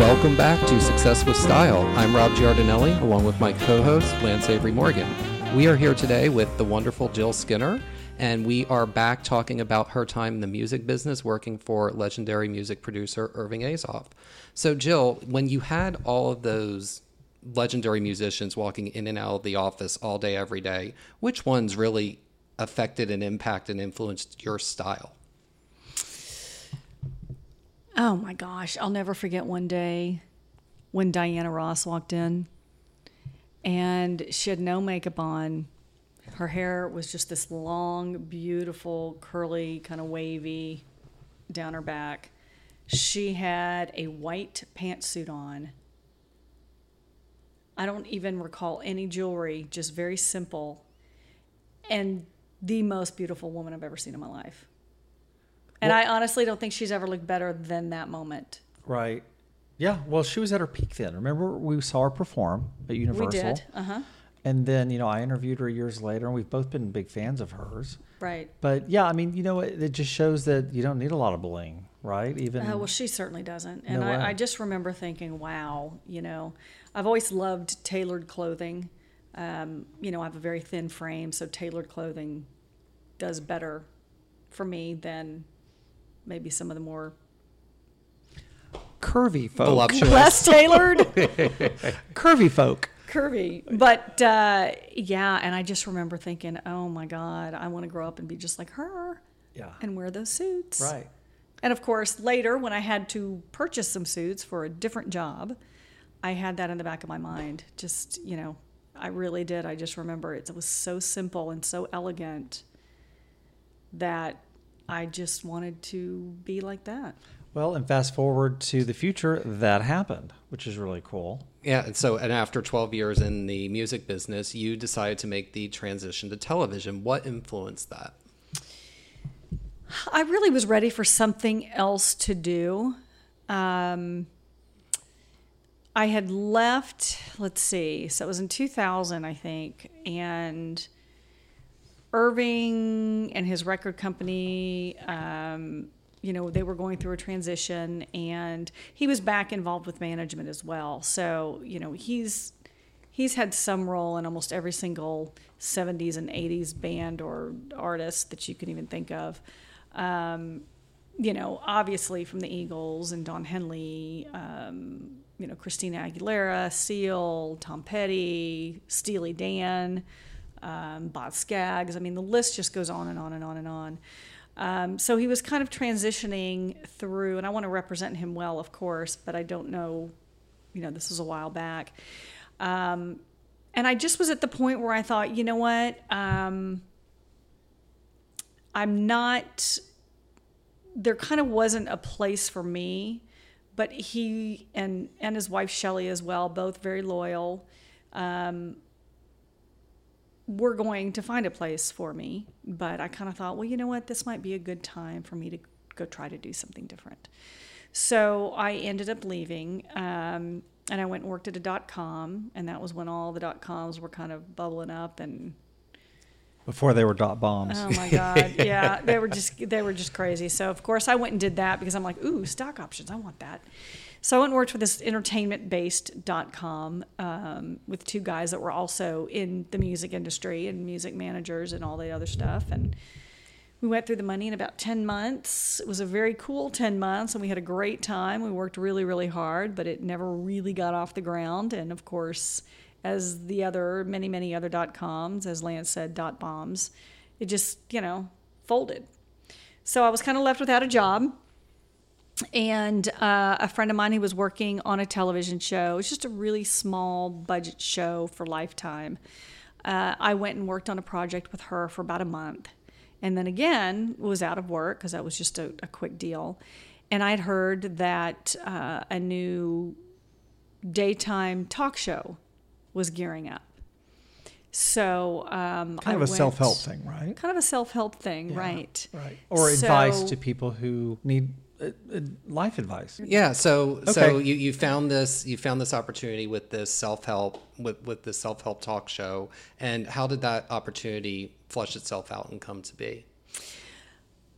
Welcome back to Success with Style. I'm Rob Giardinelli, along with my co-host Lance Avery Morgan. We are here today with the wonderful Jill Skinner, and we are back talking about her time in the music business, working for legendary music producer Irving Azoff. So, Jill, when you had all of those legendary musicians walking in and out of the office all day, every day, which ones really affected and impacted and influenced your style? Oh my gosh, I'll never forget one day when Diana Ross walked in and she had no makeup on. Her hair was just this long, beautiful, curly, kind of wavy down her back. She had a white pantsuit on. I don't even recall any jewelry, just very simple. And the most beautiful woman I've ever seen in my life. And I honestly don't think she's ever looked better than that moment. Right. Yeah. Well, she was at her peak then. Remember, we saw her perform at Universal. We did. Uh huh. And then, you know, I interviewed her years later, and we've both been big fans of hers. Right. But yeah, I mean, you know, it, it just shows that you don't need a lot of bling, right? Even Uh, well, she certainly doesn't. And No. I, I just remember thinking, wow, you know, I've always loved tailored clothing. Um, you know, I have a very thin frame, so tailored clothing does better for me than maybe some of the more curvy folk. Voluptuous. less tailored. curvy folk. curvy. But uh, yeah, and I just remember thinking, oh my God, I want to grow up and be just like her Yeah. and wear those suits. Right. And of course, later when I had to purchase some suits for a different job, I had that in the back of my mind. Just, you know, I really did. I just remember it, it was so simple and so elegant that I just wanted to be like that. Well, and fast forward to the future, that happened, which is really cool. Yeah, and so and after 12 years in the music business, you decided to make the transition to television. What influenced that? I really was ready for something else to do. Um, I had left, let's see, so it was in 2000, I think, and Irving and his record company, um, you know, they were going through a transition, and he was back involved with management as well. So, you know, he's he's had some role in almost every single 70s and 80s band or artist that you can even think of. Um, you know, obviously from the Eagles and Don Henley, um, you know, Christina Aguilera, Seal, Tom Petty, Steely Dan, um, Boz Scaggs. I mean, the list just goes on and on and on and on. Um, so he was kind of transitioning through, and I want to represent him well, of course, but I don't know, you know, this was a while back. Um, and I just was at the point where I thought, you know what? Um, I'm not, there kind of wasn't a place for me, but he and, and his wife Shelley as well, both very loyal, um, were going to find a place for me. But I kind of thought, well, you know what? This might be a good time for me to go try to do something different. So I ended up leaving. Um, and I went and worked at a dot com, and that was when all the dot coms were kind of bubbling up and Before they were dot bombs. Oh my God! Yeah, they were just they were just crazy. So of course I went and did that because I'm like, ooh, stock options, I want that. So I went and worked for this entertainment based dot com um, with two guys that were also in the music industry and music managers and all the other stuff. And we went through the money in about 10 months. It was a very cool 10 months and we had a great time. We worked really, really hard, but it never really got off the ground. And of course, as the other, many, many other dot coms, as Lance said, dot bombs, it just, you know, folded. So I was kind of left without a job. And uh, a friend of mine who was working on a television show, it was just a really small budget show for Lifetime. Uh, I went and worked on a project with her for about a month. And then again, was out of work because that was just a, a quick deal. And I'd heard that uh, a new daytime talk show was gearing up. So um, kind of a self help thing, right? Kind of a self help thing, right? Right. Or advice to people who need life advice. Yeah, so so you, you found this you found this opportunity with this self help with with this self help talk show, and how did that opportunity flush itself out and come to be?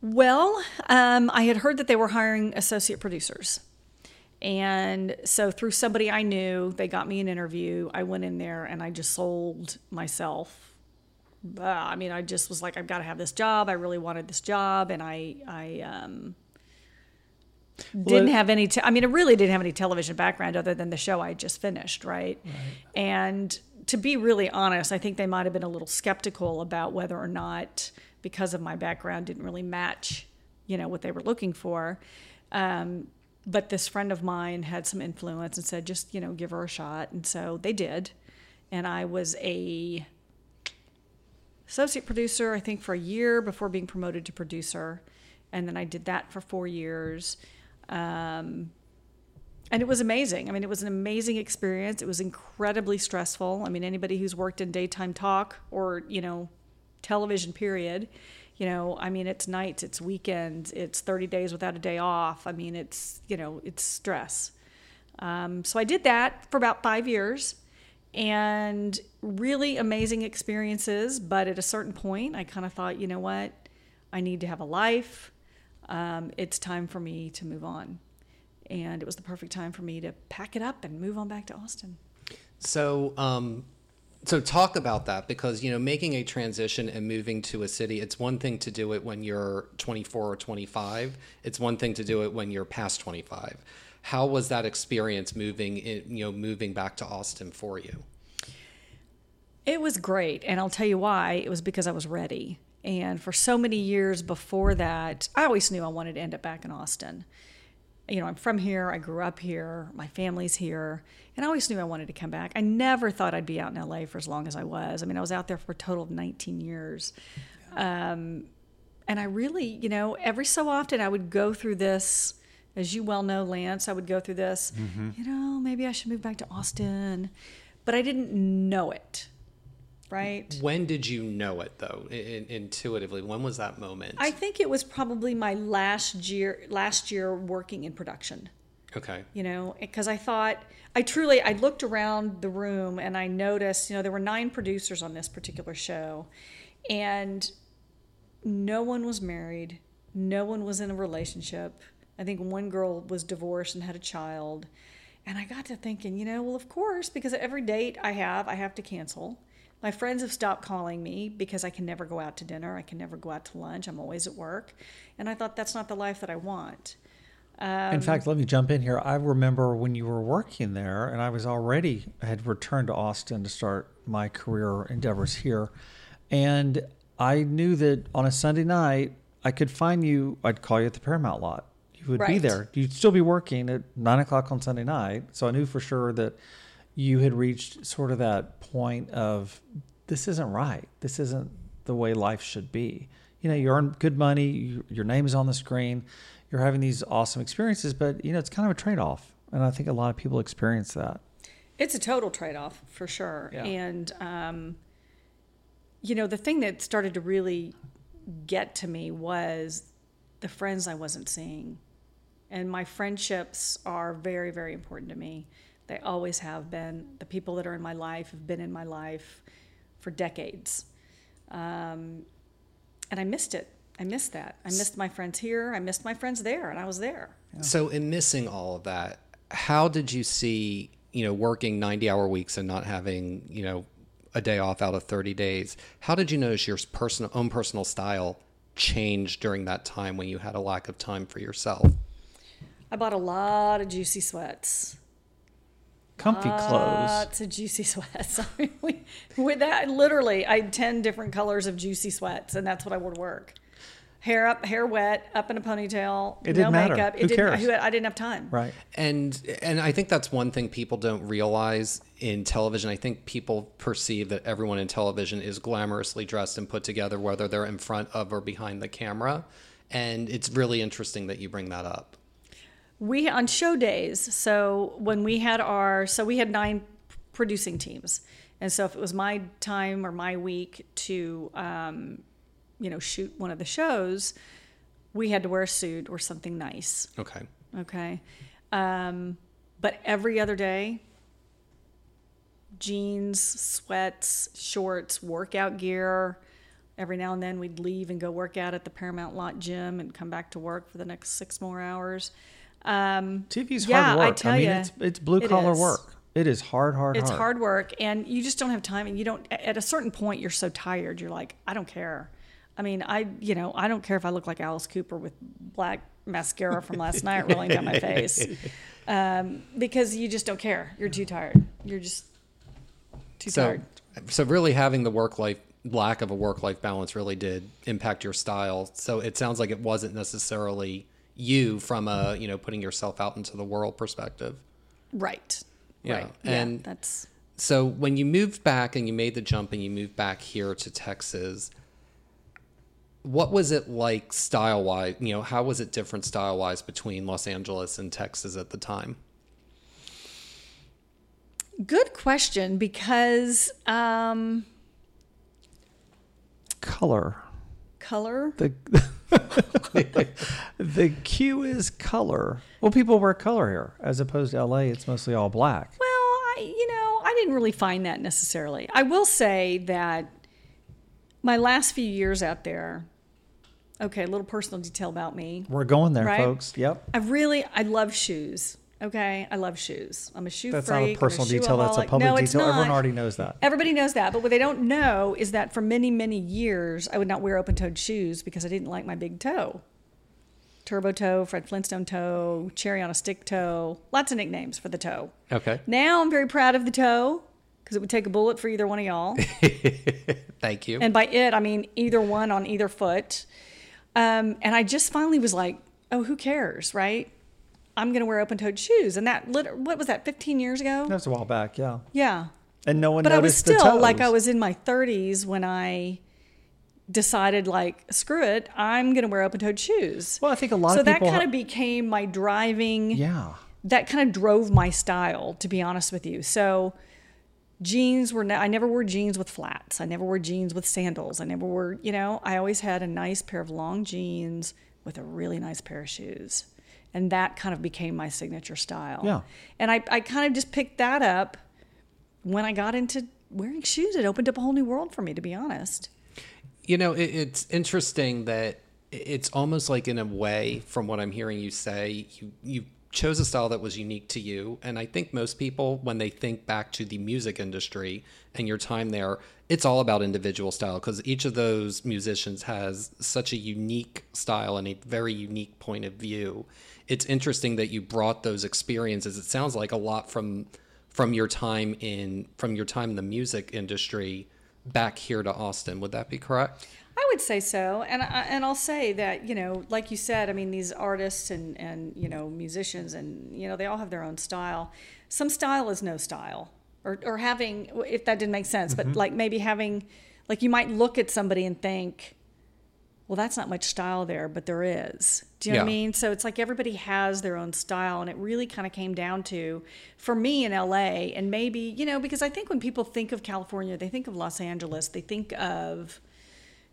Well, um, I had heard that they were hiring associate producers. And so through somebody I knew, they got me an interview. I went in there and I just sold myself. Uh, I mean, I just was like, I've got to have this job. I really wanted this job, and I, I um, didn't have any. Te- I mean, it really didn't have any television background other than the show I just finished, right? And to be really honest, I think they might have been a little skeptical about whether or not, because of my background, didn't really match, you know, what they were looking for. Um, but this friend of mine had some influence and said, just you know, give her a shot, and so they did. And I was a associate producer, I think, for a year before being promoted to producer. And then I did that for four years. Um, and it was amazing. I mean, it was an amazing experience. It was incredibly stressful. I mean, anybody who's worked in daytime talk or, you know, television, period, you know, I mean, it's nights, it's weekends, it's 30 days without a day off. I mean, it's, you know, it's stress. Um, so I did that for about five years and really amazing experiences. But at a certain point, I kind of thought, you know what? I need to have a life. Um, it's time for me to move on. And it was the perfect time for me to pack it up and move on back to Austin. So, um, so talk about that because you know making a transition and moving to a city. It's one thing to do it when you're 24 or 25. It's one thing to do it when you're past 25. How was that experience moving? In, you know, moving back to Austin for you. It was great. And I'll tell you why. It was because I was ready. And for so many years before that, I always knew I wanted to end up back in Austin. You know, I'm from here, I grew up here, my family's here, and I always knew I wanted to come back. I never thought I'd be out in LA for as long as I was. I mean, I was out there for a total of 19 years. Um, and I really, you know, every so often I would go through this, as you well know, Lance, I would go through this, you know, maybe I should move back to Austin. But I didn't know it, right? When did you know it though? In, intuitively, when was that moment? I think it was probably my last year last year working in production. okay. You know, because I thought I truly I looked around the room and I noticed, you know, there were nine producers on this particular show and no one was married, no one was in a relationship. I think one girl was divorced and had a child. And I got to thinking, you know, well, of course, because every date I have, I have to cancel. My friends have stopped calling me because I can never go out to dinner. I can never go out to lunch. I'm always at work. And I thought that's not the life that I want. in fact, let me jump in here. I remember when you were working there, and I was already had returned to Austin to start my career endeavors here, and I knew that on a Sunday night I could find you. I'd call you at the Paramount lot. You would be there. You'd still be working at nine o'clock on Sunday night. So I knew for sure that you had reached sort of that point of this isn't right. This isn't the way life should be. You know, you earn good money. You, your name is on the screen. You're having these awesome experiences, but you know, it's kind of a trade off. And I think a lot of people experience that. It's a total trade off for sure. Yeah. And, um, you know, the thing that started to really get to me was the friends I wasn't seeing. And my friendships are very, very important to me. They always have been. The people that are in my life have been in my life for decades. Um, and I missed it. I missed that. I missed my friends here. I missed my friends there, and I was there. So, in missing all of that, how did you see, you know, working 90 hour weeks and not having, you know, a day off out of 30 days? How did you notice your personal, own personal style change during that time when you had a lack of time for yourself? I bought a lot of juicy sweats. Comfy uh, clothes. Lots of juicy sweats. I mean, we, with that, literally, I had 10 different colors of juicy sweats, and that's what I wore to work. Hair up, hair wet, up in a ponytail, It no didn't matter. makeup. Who didn't, cares? who- I didn't have time. Right. And and I think that's one thing people don't realize in television. I think people perceive that everyone in television is glamorously dressed and put together, whether they're in front of or behind the camera. And it's really interesting that you bring that up. We on show days. So when we had our, so we had nine producing teams, and so if it was my time or my week to, um, you know, shoot one of the shows, we had to wear a suit or something nice. Okay. Okay. Um, but every other day, jeans, sweats, shorts, workout gear. Every now and then we'd leave and go work out at the Paramount Lot gym and come back to work for the next six more hours. Um, TV's Yeah, hard work. I, tell I mean, ya, it's it's blue collar is. work. It is hard, hard, it's hard. hard work, and you just don't have time. And you don't. At a certain point, you're so tired. You're like, I don't care. I mean, I you know, I don't care if I look like Alice Cooper with black mascara from last night rolling down my face, um, because you just don't care. You're too tired. You're just too So, tired. so really having the work life lack of a work life balance really did impact your style. So it sounds like it wasn't necessarily you from a you know putting yourself out into the world perspective. Right. Yeah, Right. and- yeah, that's So when you moved back and you made the jump and you moved back here to Texas, what was it like style wise? You know, how was it different style wise between Los Angeles and Texas at the time? good question because um, Color. color. The the cue is color. Well, people wear color here, as opposed to LA. It's mostly all black. Well, I you know, I didn't really find that necessarily. I will say that my last few years out there, okay, a little personal detail about me. We're going there, Right. folks. Yep. I really I love shoes. Okay, I love shoes. I'm a shoe That's freak. not a personal shoe detail. That's a public no, detail. Everyone already knows that. Everybody knows that, but what they don't know is that for many, many years, I would not wear open-toed shoes because I didn't like my big toe. Turbo toe, Fred Flintstone toe, cherry on a stick toe, lots of nicknames for the toe. Okay, Now I'm very proud of the toe because it would take a bullet for either one of y'all. thank you. and by it, I mean either one on either foot. Um, and I just finally was like, oh, who cares, right? I'm going to wear open-toed shoes. And that, lit- what was that, 15 years ago? That was a while back, yeah. Yeah. And no one noticed. But I was still like I was in my 30s when I decided like screw it, I'm going to wear open-toed shoes. Well, I think a lot so of people So that kind of became my driving. yeah. That kind of drove my style, to be honest with you. So jeans were. Ne- I never wore jeans with flats. I never wore jeans with sandals. I never wore. You know, I always had a nice pair of long jeans with a really nice pair of shoes, and that kind of became my signature style. Yeah. And I, I kind of just picked that up when I got into wearing shoes. It opened up a whole new world for me, to be honest. You know, it, it's interesting that it's almost like, in a way, from what I'm hearing you say, you you chose a style that was unique to you. And I think most people, when they think back to the music industry and your time there, it's all about individual style because each of those musicians has such a unique style and a very unique point of view. It's interesting that you brought those experiences. It sounds like a lot from from your time in from your time in the music industry back here to Austin. Would that be correct? I would say so, and I, and I'll say that you know, like you said, I mean, these artists and and you know, musicians and you know, they all have their own style. Some style is no style, or or having if that didn't make sense, but like maybe having, like you might look at somebody and think, well, that's not much style there, but there is. Do you know what I mean? So it's like everybody has their own style, and it really kind of came down to, for me in LA, and maybe you know, because I think when people think of California, they think of Los Angeles, they think of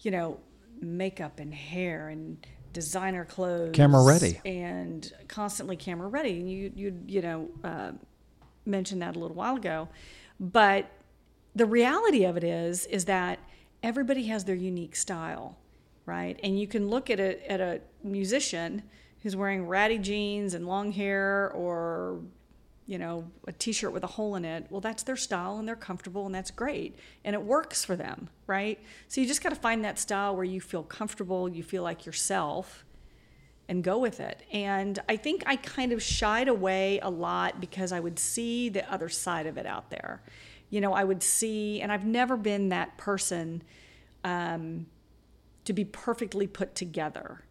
you know, makeup and hair and designer clothes, Camera ready. and constantly camera ready. And you you you know uh, mentioned that a little while ago, but the reality of it is is that everybody has their unique style, right? And you can look at a at a musician who's wearing ratty jeans and long hair or you know, a t-shirt with a hole in it. Well, that's their style and they're comfortable and that's great. And it works for them, right? So you just got to find that style where you feel comfortable, you feel like yourself and go with it. And I think I kind of shied away a lot because I would see the other side of it out there. You know, I would see, and I've never been that person um, to be perfectly put together,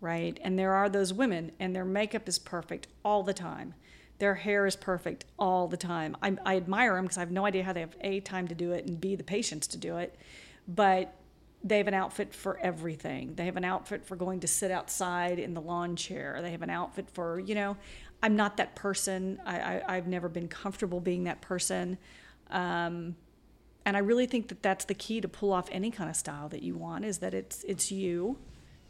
right? And there are those women, and their makeup is perfect all the time. Their hair is perfect all the time. I, I admire them because I have no idea how they have A, time to do it, and B, the patience to do it. But they have an outfit for everything. They have an outfit for going to sit outside in the lawn chair. They have an outfit for, you know, I'm not that person. I, I, I've never been comfortable being that person. Um, and I really think that that's the key to pull off any kind of style that you want is that it's it's you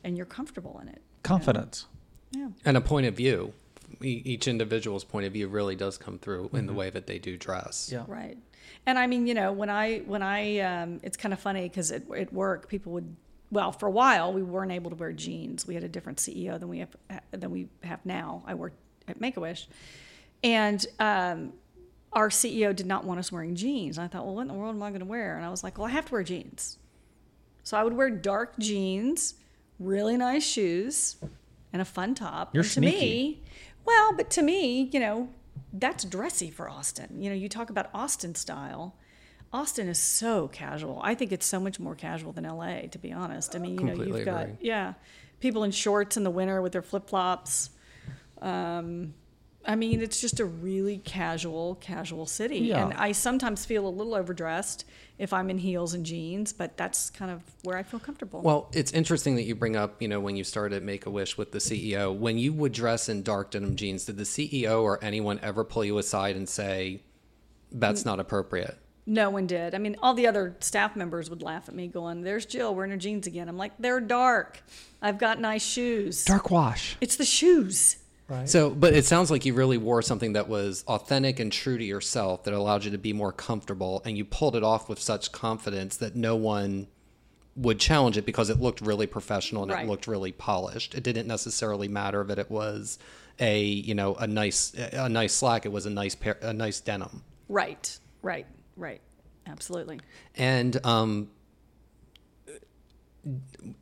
and you're comfortable in it. Confidence. Yeah. And a point of view. Each individual's point of view really does come through in the way that they do dress. Yeah. Right. And I mean, you know, when I when I um, it's kind of funny because at, at work people would well, for a while, we weren't able to wear jeans. We had a different CEO than we have than we have now. I worked at Make a Wish, and um, our CEO did not want us wearing jeans. And I thought, well, what in the world am I going to wear? And I was like, well, I have to wear jeans. So I would wear dark jeans, really nice shoes, and a fun top. You're and to sneaky. me, well, but to me, you know, that's dressy for Austin. You know, you talk about Austin style. Austin is so casual. I think it's so much more casual than LA, to be honest. I mean, you know, you've got agree. yeah, people in shorts in the winter with their flip flops. Um, I mean, it's just a really casual, casual city. Yeah. And I sometimes feel a little overdressed if I'm in heels and jeans, but that's kind of where I feel comfortable. Well, it's interesting that you bring up, you know, when you started Make a Wish with the CEO, when you would dress in dark denim jeans, did the CEO or anyone ever pull you aside and say, that's not appropriate? no one did. I mean, all the other staff members would laugh at me going, There's Jill wearing her jeans again. I'm like, They're dark. I've got nice shoes. Dark wash. It's the shoes. Right. So, but it sounds like you really wore something that was authentic and true to yourself that allowed you to be more comfortable, and you pulled it off with such confidence that no one would challenge it because it looked really professional and Right. it looked really polished. It didn't necessarily matter that it was a you know a nice a nice slack. It was a nice pair a nice denim. Right, right, right. Absolutely. And um,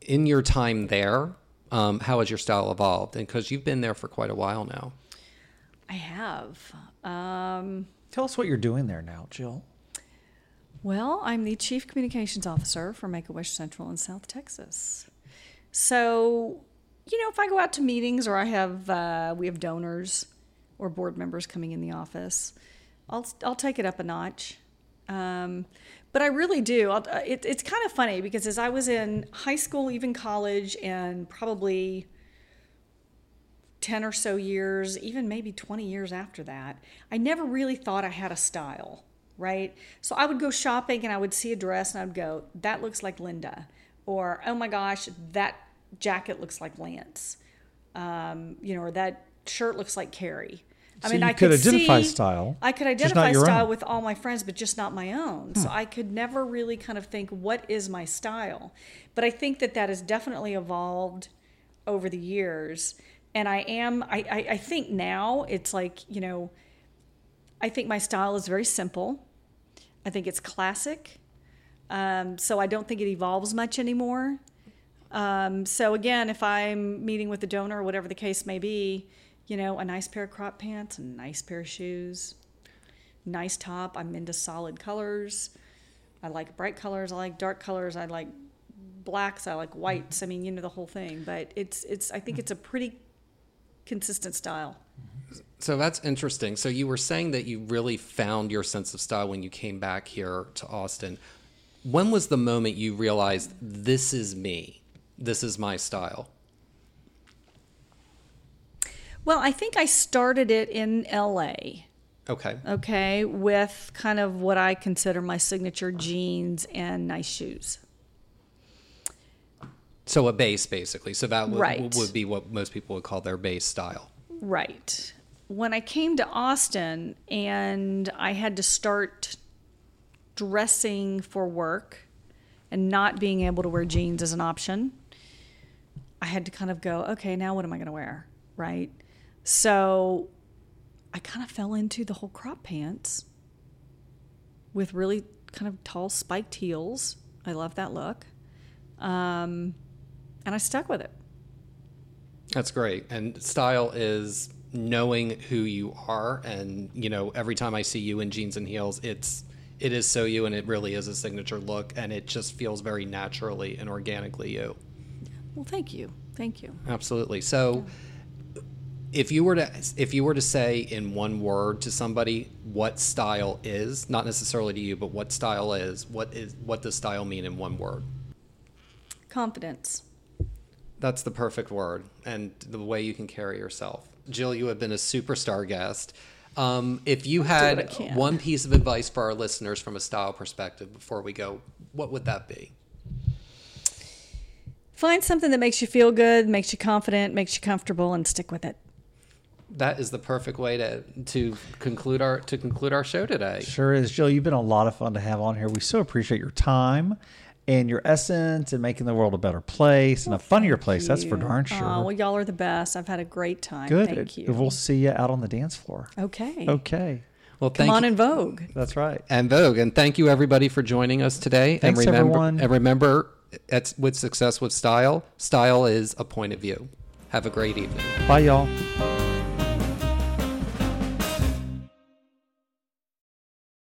in your time there, um, how has your style evolved? And because you've been there for quite a while now. I have. Um, Tell us what you're doing there now, Jill. Well, I'm the Chief Communications Officer for Make a Wish Central in South Texas. So, you know, if I go out to meetings or I have uh, we have donors or board members coming in the office, I'll I'll take it up a notch. Um, but I really do. Uh, it, it's kind of funny because as I was in high school, even college, and probably 10 or so years, even maybe 20 years after that, I never really thought I had a style, right? So I would go shopping and I would see a dress and I'd go, that looks like Linda. Or, oh my gosh, that jacket looks like Lance. Um, you know, or that shirt looks like Carrie. I So mean, I could could identify see- style, I could identify style own. with all my friends, but just not my own. So I could never really kind of think, what is my style? But I think that that has definitely evolved over the years. And I am, I, I, I think now it's like, you know, I think my style is very simple. I think it's classic. Um, so I don't think it evolves much anymore. Um, so again, if I'm meeting with a donor or whatever the case may be, you know, a nice pair of crop pants, a nice pair of shoes, nice top. I'm into solid colors. I like bright colors. I like dark colors. I like blacks. I like whites. I mean, you know the whole thing. But it's it's. I think it's a pretty consistent style. So that's interesting. So you were saying that you really found your sense of style when you came back here to Austin. When was the moment you realized this is me? This is my style? Well, I think I started it in L.A. Okay. okay, with kind of what I consider my signature jeans and nice shoes. So a base basically. So that would, Right. would be what most people would call their base style. Right. When I came to Austin and I had to start dressing for work and not being able to wear jeans as an option, I had to kind of go, okay, now what am I going to wear? Right. So I kind of fell into the whole crop pants with really kind of tall spiked heels. I love that look. Um, and I stuck with it. That's great. And style is knowing who you are and you know every time I see you in jeans and heels it's it is so you and it really is a signature look and it just feels very naturally and organically you. Well, thank you. Thank you. Absolutely. So if you were to if you were to say in one word to somebody what style is, not necessarily to you, but what style is, what is what does style mean in one word? Confidence. That's the perfect word and the way you can carry yourself. Jill, you have been a superstar guest. Um, if you had one piece of advice for our listeners from a style perspective before we go, what would that be? Find something that makes you feel good, makes you confident, makes you comfortable, and stick with it. That is the perfect way to to conclude our to conclude our show today. Sure is, Jill. You've been a lot of fun to have on here. We so appreciate your time and your essence and making the world a better place and a funnier place. That's for darn sure. Oh, well, y'all are the best. I've had a great time. Good. Thank you. We'll see you out on the dance floor. okay. Okay. Well, Come on you. in Vogue. That's right. and Vogue. And thank you everybody for joining us today. Thanks, and remember, everyone. And remember, it's with success with style. Style is a point of view. Have a great evening. Bye, y'all.